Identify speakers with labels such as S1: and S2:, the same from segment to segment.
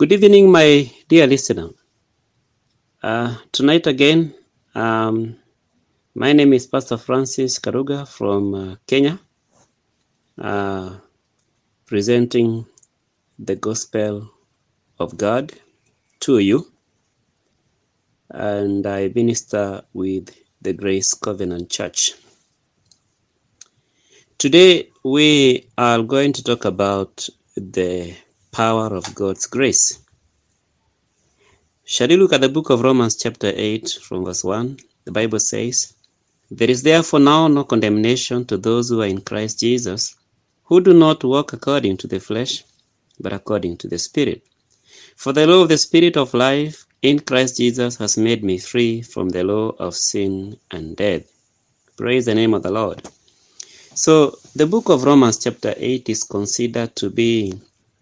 S1: Good evening, my dear listener. Uh, tonight again, um, my name is Pastor Francis Karuga from uh, Kenya, uh, presenting the gospel of God to you. And I minister with the Grace Covenant Church. Today, we are going to talk about the power of God's grace. Shall we look at the book of Romans, chapter 8, from verse 1? The Bible says, There is therefore now no condemnation to those who are in Christ Jesus, who do not walk according to the flesh, but according to the Spirit. For the law of the Spirit of life in Christ Jesus has made me free from the law of sin and death. Praise the name of the Lord. So, the book of Romans, chapter 8, is considered to be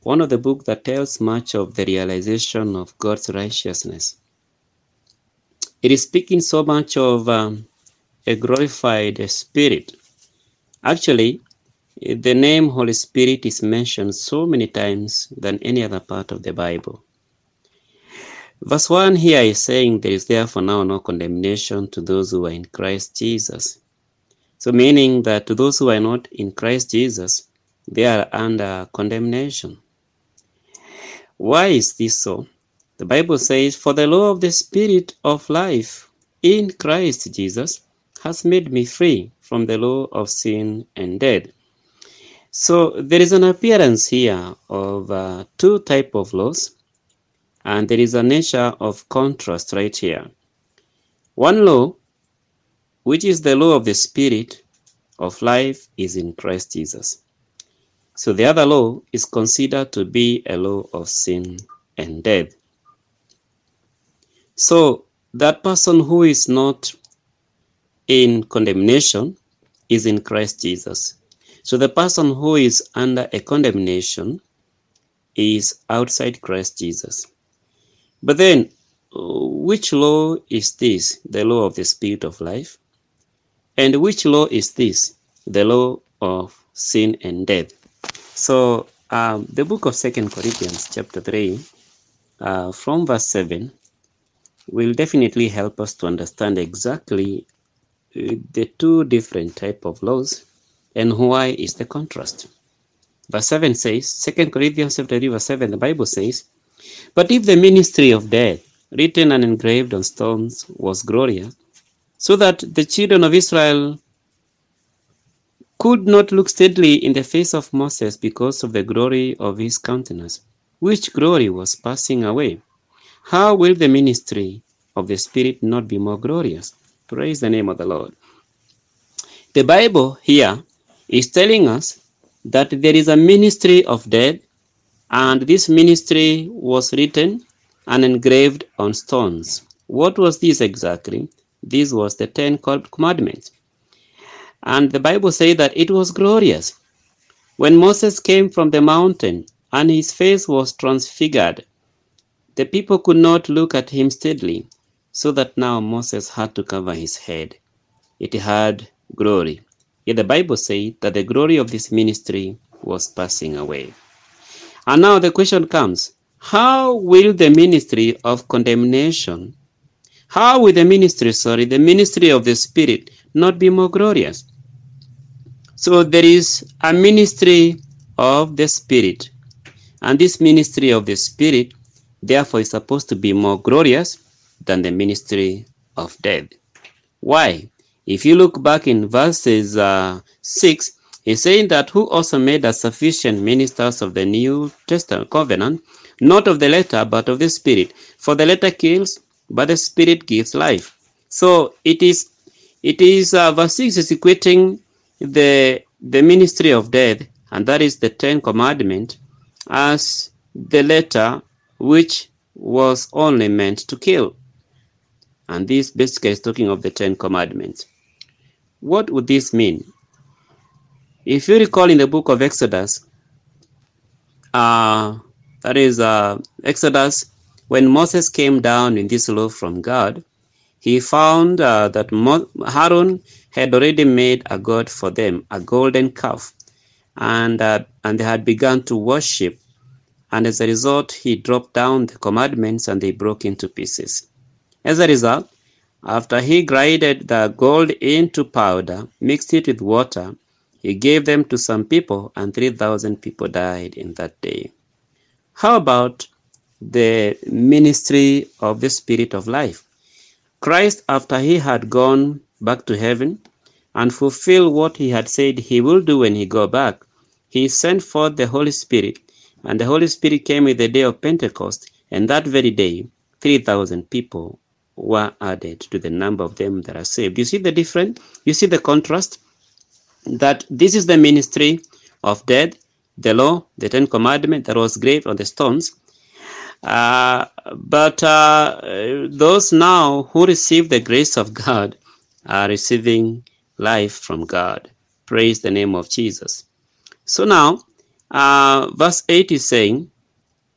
S1: one of the books that tells much of the realization of God's righteousness. It is speaking so much of um, a glorified spirit. Actually, the name Holy Spirit is mentioned so many times than any other part of the Bible. Verse 1 here is saying, There is therefore now no condemnation to those who are in Christ Jesus. So, meaning that to those who are not in Christ Jesus, they are under condemnation. Why is this so? The Bible says, For the law of the Spirit of life in Christ Jesus has made me free from the law of sin and death. So there is an appearance here of uh, two type of laws, and there is a nature of contrast right here. One law, which is the law of the Spirit of life, is in Christ Jesus. So the other law is considered to be a law of sin and death. So that person who is not in condemnation is in Christ Jesus. So the person who is under a condemnation is outside Christ Jesus. But then, which law is this? The law of the Spirit of life. And which law is this? The law of sin and death. So um, the book of Second Corinthians, chapter three, uh, from verse seven, will definitely help us to understand exactly uh, the two different type of laws and why is the contrast. Verse seven says, Second Corinthians chapter three, verse seven, the Bible says, "But if the ministry of death, written and engraved on stones, was glorious, so that the children of Israel could not look steadily in the face of Moses because of the glory of his countenance, which glory was passing away. How will the ministry of the Spirit not be more glorious? Praise the name of the Lord. The Bible here is telling us that there is a ministry of death, and this ministry was written and engraved on stones. What was this exactly? This was the Ten Commandments. And the Bible says that it was glorious. When Moses came from the mountain and his face was transfigured, the people could not look at him steadily, so that now Moses had to cover his head. It had glory. Yet the Bible says that the glory of this ministry was passing away. And now the question comes how will the ministry of condemnation, how will the ministry, sorry, the ministry of the Spirit not be more glorious? So there is a ministry of the Spirit, and this ministry of the Spirit, therefore, is supposed to be more glorious than the ministry of death. Why? If you look back in verses uh, 6, he's saying that who also made us sufficient ministers of the New Testament covenant, not of the letter, but of the Spirit. For the letter kills, but the Spirit gives life. So it is, it is uh, verse 6 is equating the, the ministry of death, and that is the Ten Commandment, as the letter which was only meant to kill. And this basically is talking of the Ten Commandments. What would this mean? If you recall in the book of Exodus, uh, that is uh, Exodus, when Moses came down in this law from God, he found uh, that Mo- Aaron had already made a god for them, a golden calf, and uh, and they had begun to worship. And as a result, he dropped down the commandments and they broke into pieces. As a result, after he grinded the gold into powder, mixed it with water, he gave them to some people, and 3,000 people died in that day. How about the ministry of the Spirit of life? Christ, after he had gone back to heaven and fulfill what he had said he will do when he go back, he sent forth the Holy Spirit, and the Holy Spirit came with the day of Pentecost, and that very day, 3,000 people were added to the number of them that are saved. You see the difference? You see the contrast? That this is the ministry of death, the law, the Ten Commandments that was graved on the stones, uh, but uh, those now who receive the grace of God are receiving life from God. Praise the name of Jesus. So now, uh, verse 8 is saying,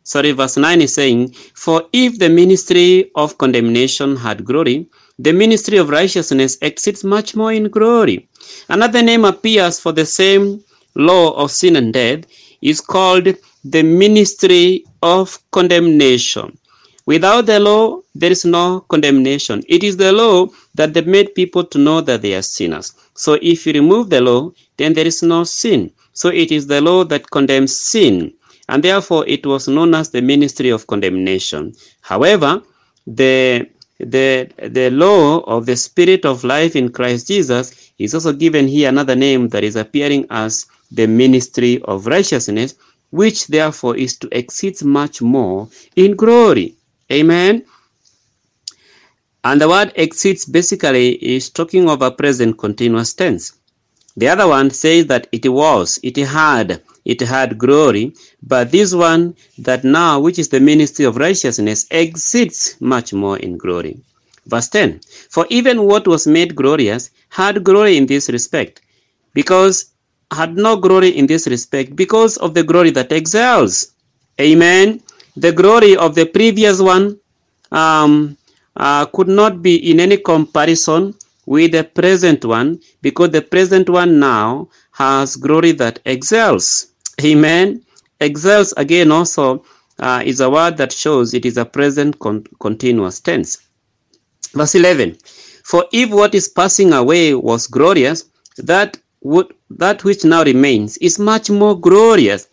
S1: sorry, verse 9 is saying, For if the ministry of condemnation had glory, the ministry of righteousness exceeds much more in glory. Another name appears for the same law of sin and death is called the ministry of condemnation. Without the law, there is no condemnation. It is the law that they made people to know that they are sinners. So if you remove the law, then there is no sin. So it is the law that condemns sin. And therefore, it was known as the ministry of condemnation. However, the the the law of the spirit of life in Christ Jesus is also given here another name that is appearing as the ministry of righteousness which therefore is to exceed much more in glory. Amen. And the word exceeds basically is talking of a present continuous tense. The other one says that it was, it had, it had glory, but this one that now, which is the ministry of righteousness, exceeds much more in glory. Verse 10 For even what was made glorious had glory in this respect, because had no glory in this respect because of the glory that excels. Amen. The glory of the previous one um, uh, could not be in any comparison with the present one because the present one now has glory that excels. Amen. Excels again also uh, is a word that shows it is a present con continuous tense. Verse 11 For if what is passing away was glorious, that would, that which now remains is much more glorious.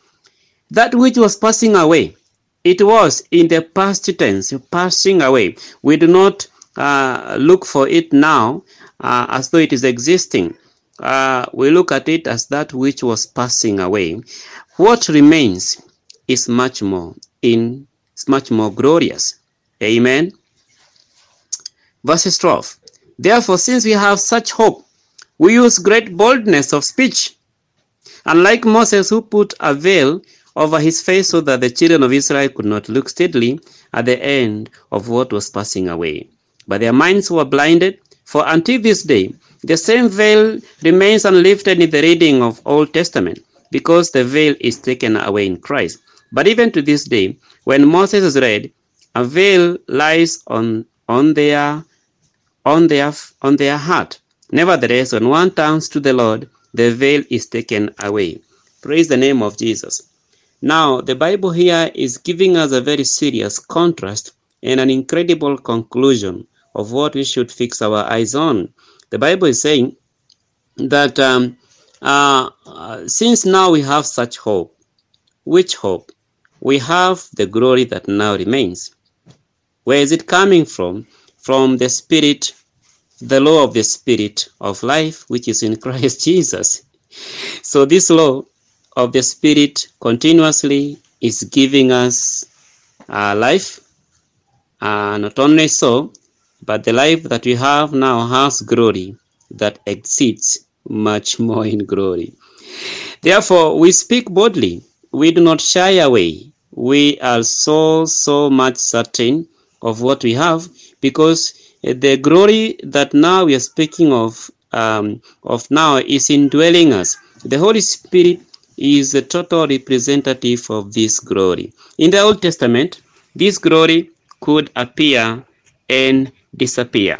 S1: That which was passing away, it was in the past tense, passing away. We do not uh, look for it now uh, as though it is existing. Uh, we look at it as that which was passing away. What remains is much more in, is much more glorious. Amen. Verse 12. Therefore, since we have such hope, we use great boldness of speech. Unlike Moses, who put a veil over his face so that the children of Israel could not look steadily at the end of what was passing away. But their minds were blinded, for until this day, the same veil remains unlifted in the reading of Old Testament, because the veil is taken away in Christ. But even to this day, when Moses is read, a veil lies on, on their on their on their heart Nevertheless, when one turns to the Lord, the veil is taken away. Praise the name of Jesus. Now, the Bible here is giving us a very serious contrast and an incredible conclusion of what we should fix our eyes on. The Bible is saying that um, uh, uh, since now we have such hope, which hope? We have the glory that now remains. Where is it coming from? From the Spirit the law of the Spirit of life, which is in Christ Jesus. So, this law of the Spirit continuously is giving us uh, life. Uh, not only so, but the life that we have now has glory that exceeds much more in glory. Therefore, we speak boldly. We do not shy away. we are so, so much certain of what we have because the glory that now we are speaking of um, of now is indwelling us. The Holy Spirit is a total representative of this glory. In the Old Testament, this glory could appear and disappear.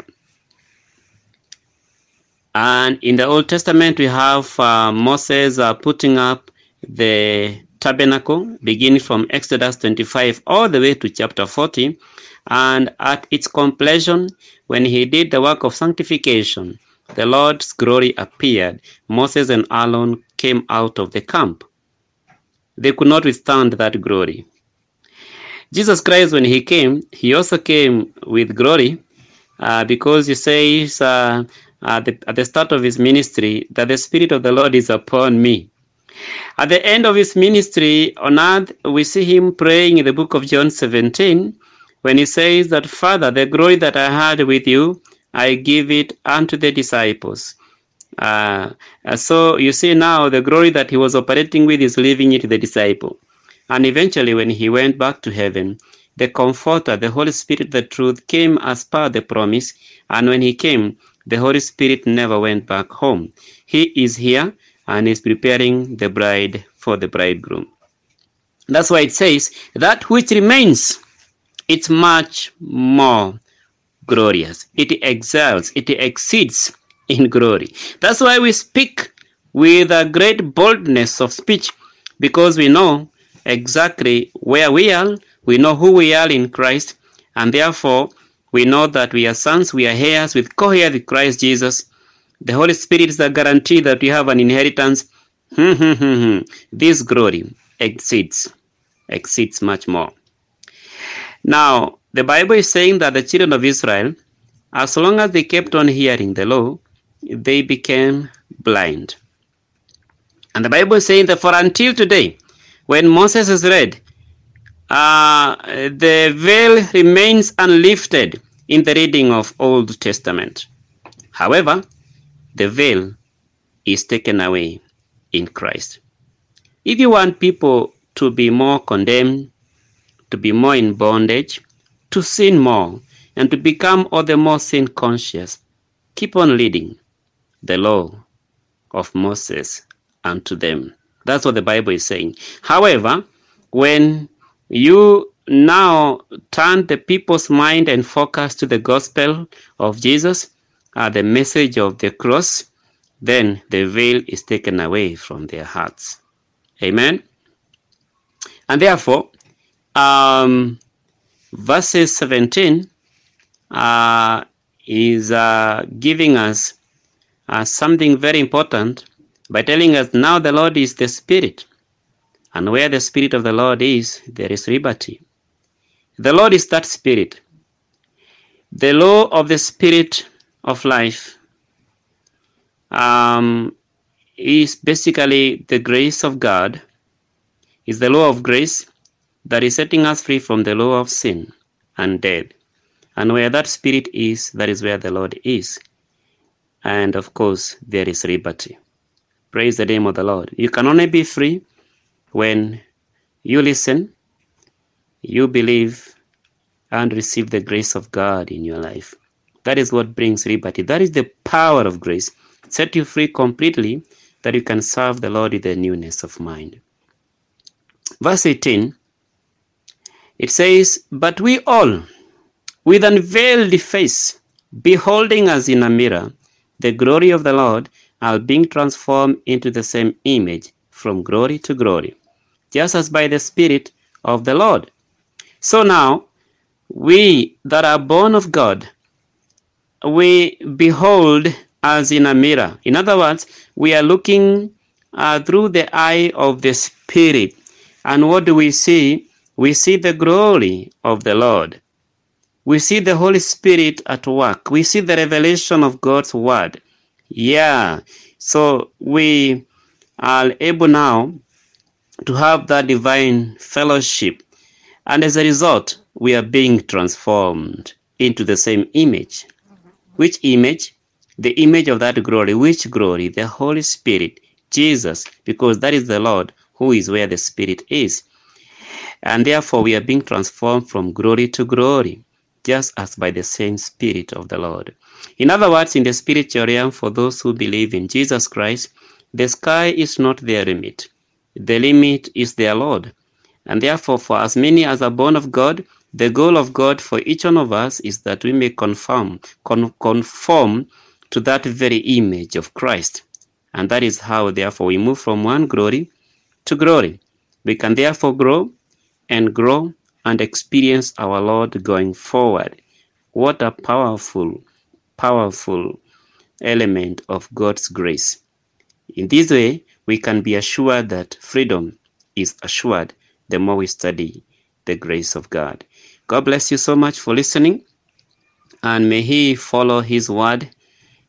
S1: And in the Old Testament, we have uh, Moses uh, putting up the tabernacle, beginning from Exodus 25 all the way to chapter 40. And at its completion, when he did the work of sanctification, the Lord's glory appeared. Moses and Aaron came out of the camp. They could not withstand that glory. Jesus Christ, when he came, he also came with glory uh, because he says uh, at, the, at the start of his ministry that the Spirit of the Lord is upon me. At the end of his ministry on earth, we see him praying in the book of John 17 when he says that, Father, the glory that I had with you, I give it unto the disciples. Uh, so you see now the glory that he was operating with is leaving it to the disciple. And eventually, when he went back to heaven, the Comforter, the Holy Spirit, the truth, came as per the promise. And when he came, the Holy Spirit never went back home. He is here and is preparing the bride for the bridegroom. That's why it says, That which remains, it's much more glorious. It excels, it exceeds in glory. That's why we speak with a great boldness of speech because we know exactly where we are, we know who we are in Christ, and therefore we know that we are sons, we are heirs with co heirs with Christ Jesus. The Holy Spirit is the guarantee that we have an inheritance. Hmm, hmm, hmm, this glory exceeds, exceeds much more. Now, the Bible is saying that the children of Israel, as long as they kept on hearing the law, they became blind. And the Bible is saying that for until today, when Moses is read, uh, the veil remains unlifted in the reading of Old Testament. However, the veil is taken away in Christ. If you want people to be more condemned, to be more in bondage, to sin more, and to become all the more sin conscious, keep on reading the law of Moses unto them. That's what the Bible is saying. However, when you now turn the people's mind and focus to the gospel of Jesus, uh, the message of the cross, then the veil is taken away from their hearts. Amen. And therefore, um, verses 17 uh, is uh, giving us uh, something very important by telling us now the Lord is the Spirit. And where the Spirit of the Lord is, there is liberty. The Lord is that Spirit. The law of the Spirit of life um, is basically the grace of God, is the law of grace that is setting us free from the law of sin and death. And where that Spirit is, that is where the Lord is. And of course, there is liberty. Praise the name of the Lord. You can only be free when you listen, you believe, and receive the grace of God in your life. That is what brings liberty. That is the power of grace. Set you free completely that you can serve the Lord with a newness of mind. Verse 18 it says, But we all, with unveiled face, beholding as in a mirror the glory of the Lord, are being transformed into the same image from glory to glory, just as by the Spirit of the Lord. So now, we that are born of God, we behold as in a mirror. In other words, we are looking uh, through the eye of the Spirit. And what do we see? We see the glory of the Lord. We see the Holy Spirit at work. We see the revelation of God's Word. Yeah. So we are able now to have that divine fellowship. And as a result, we are being transformed into the same image. Which image? The image of that glory. Which glory? The Holy Spirit, Jesus, because that is the Lord who is where the Spirit is. And therefore, we are being transformed from glory to glory, just as by the same Spirit of the Lord. In other words, in the spiritual realm, for those who believe in Jesus Christ, the sky is not their limit. The limit is their Lord. And therefore, for as many as are born of God, the goal of God for each one of us is that we may conform, con- conform to that very image of Christ. And that is how, therefore, we move from one glory to glory. We can therefore grow and grow and experience our Lord going forward. What a powerful, powerful element of God's grace. In this way, we can be assured that freedom is assured the more we study the grace of God. God bless you so much for listening, and may He follow His word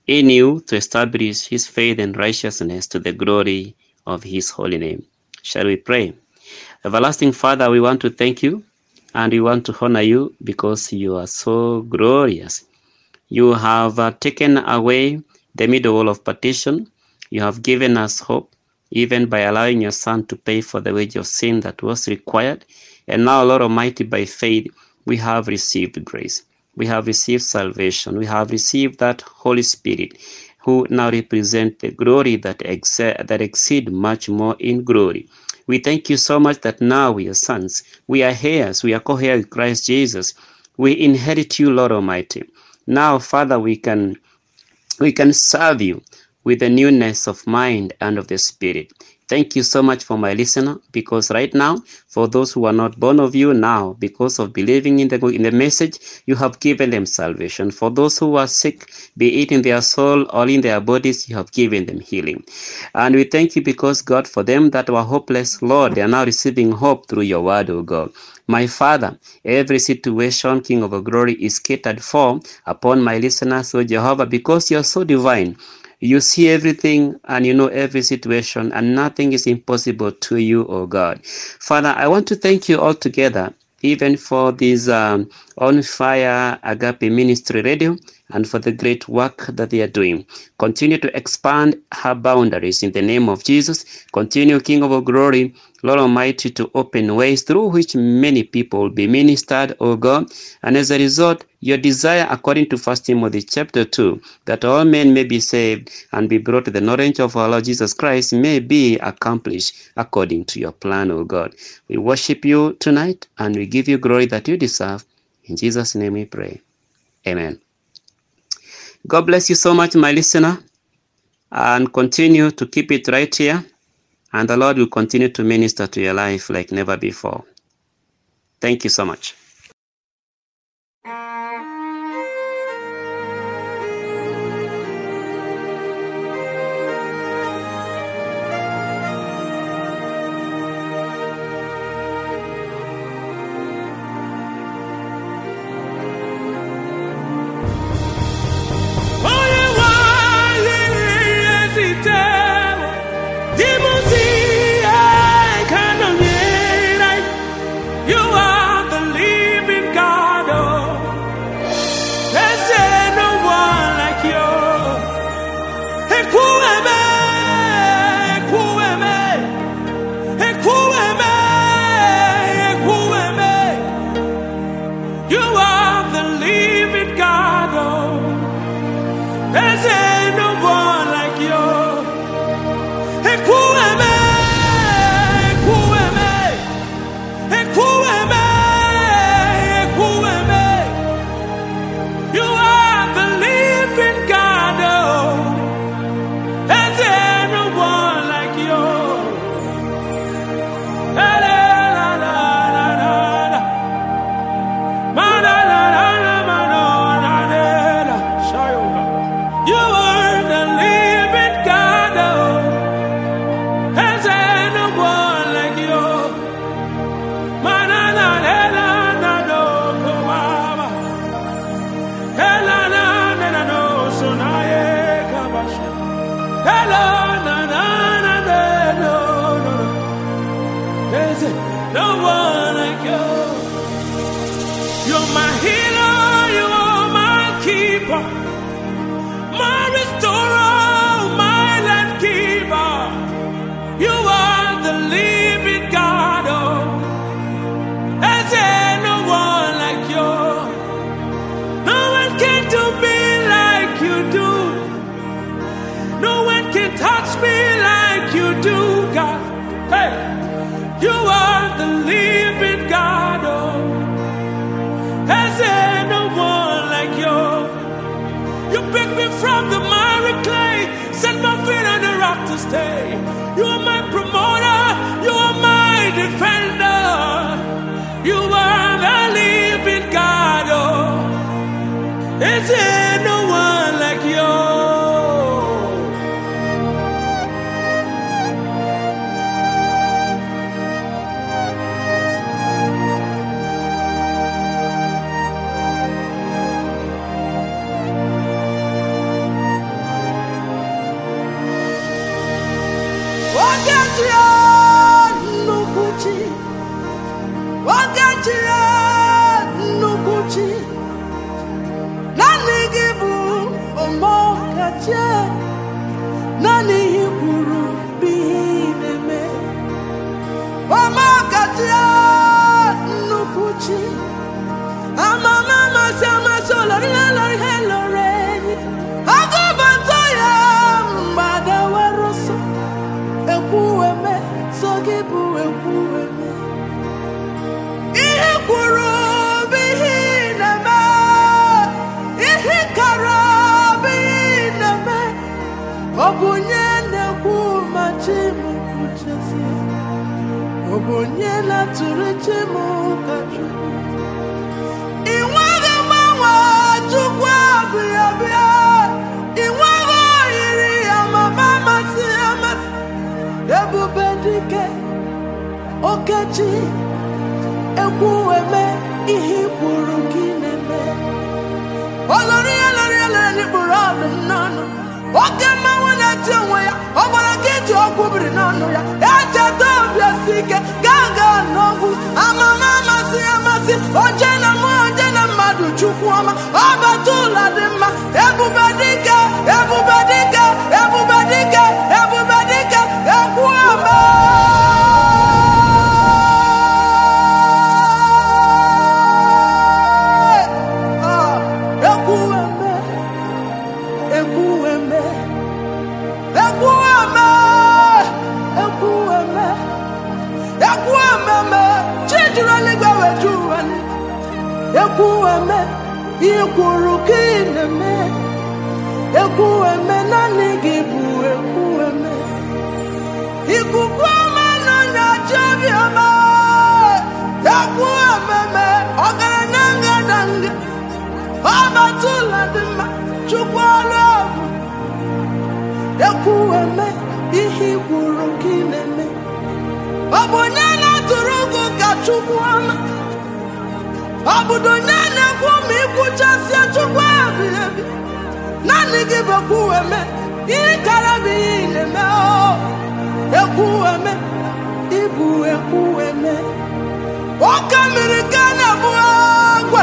S1: in you to establish His faith and righteousness to the glory of His holy name. Shall we pray? Everlasting Father, we want to thank you and we want to honor you because you are so glorious. You have uh, taken away the middle wall of partition. You have given us hope, even by allowing your Son to pay for the wage of sin that was required. And now, Lord Almighty, by faith, we have received grace. We have received salvation. We have received that Holy Spirit who now represent the glory that, ex- that exceed much more in glory. We thank you so much that now we are sons. We are heirs. We are co-heirs with Christ Jesus. We inherit you, Lord Almighty. Now, Father, we can we can serve you with the newness of mind and of the spirit. Thank you so much for my listener because right now, for those who are not born of you now, because of believing in the in the message, you have given them salvation. For those who are sick, be it in their soul or in their bodies, you have given them healing. And we thank you because God, for them that were hopeless, Lord, they are now receiving hope through your word, O God. My Father, every situation, King of glory, is catered for upon my listeners, O Jehovah, because you are so divine. You see everything and you know every situation, and nothing is impossible to you, O God. Father, I want to thank you all together, even for this um, On Fire Agape Ministry Radio and for the great work that they are doing. Continue to expand her boundaries in the name of Jesus. Continue, King of glory, Lord Almighty, to open ways through which many people will be ministered, O God. And as a result, your desire, according to 1 Timothy chapter 2, that all men may be saved and be brought to the knowledge of our Lord Jesus Christ may be accomplished according to your plan, O God. We worship you tonight and we give you glory that you deserve. In Jesus' name we pray. Amen. God bless you so much, my listener, and continue to keep it right here. And the Lord will continue to minister to your life like never before. Thank you so much.
S2: stay.
S3: Onye na-atụrụ chi m ka amasị ebube dike okechi ekwu eme ihe i kwuru gị na-eme. Olori ya lori n'ikpuru ọdụm n'ọnụ. Oke mmanwụ na-eti onwe ya ọ gbara ka iji ọgwụ biri n'ọnụ ya. Echeta obi esi ike gaa gaa n'ọgwụ. Amama amasị amasị oje na mụ oje na mmadụ chukwu ọma ọbata ụlọ dị mma ebube dike dị chukwu ọrụ ọgụ ekwu eme ihe i kwuru ka ị na-eme ọ bụ onye na-atụrụ ụgụ ka chukwu ọma ọ onye na-ekwu ma ikwuchasịa chukwu ebighị ebi naanị gị bụ ekwu eme ihe kara bụ ihe na-eme o ekwu eme ịbụ ekwu eme oke mmiri ka na-ebu agwe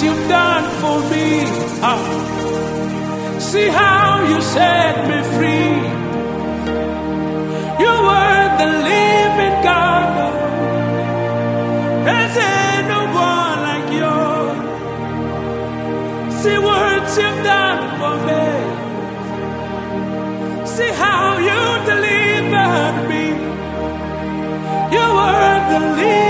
S2: what you've done for me. Ah. See how you set me free. You were the living God. There's no one like you. See what you've done for me. See how you delivered me. You were the living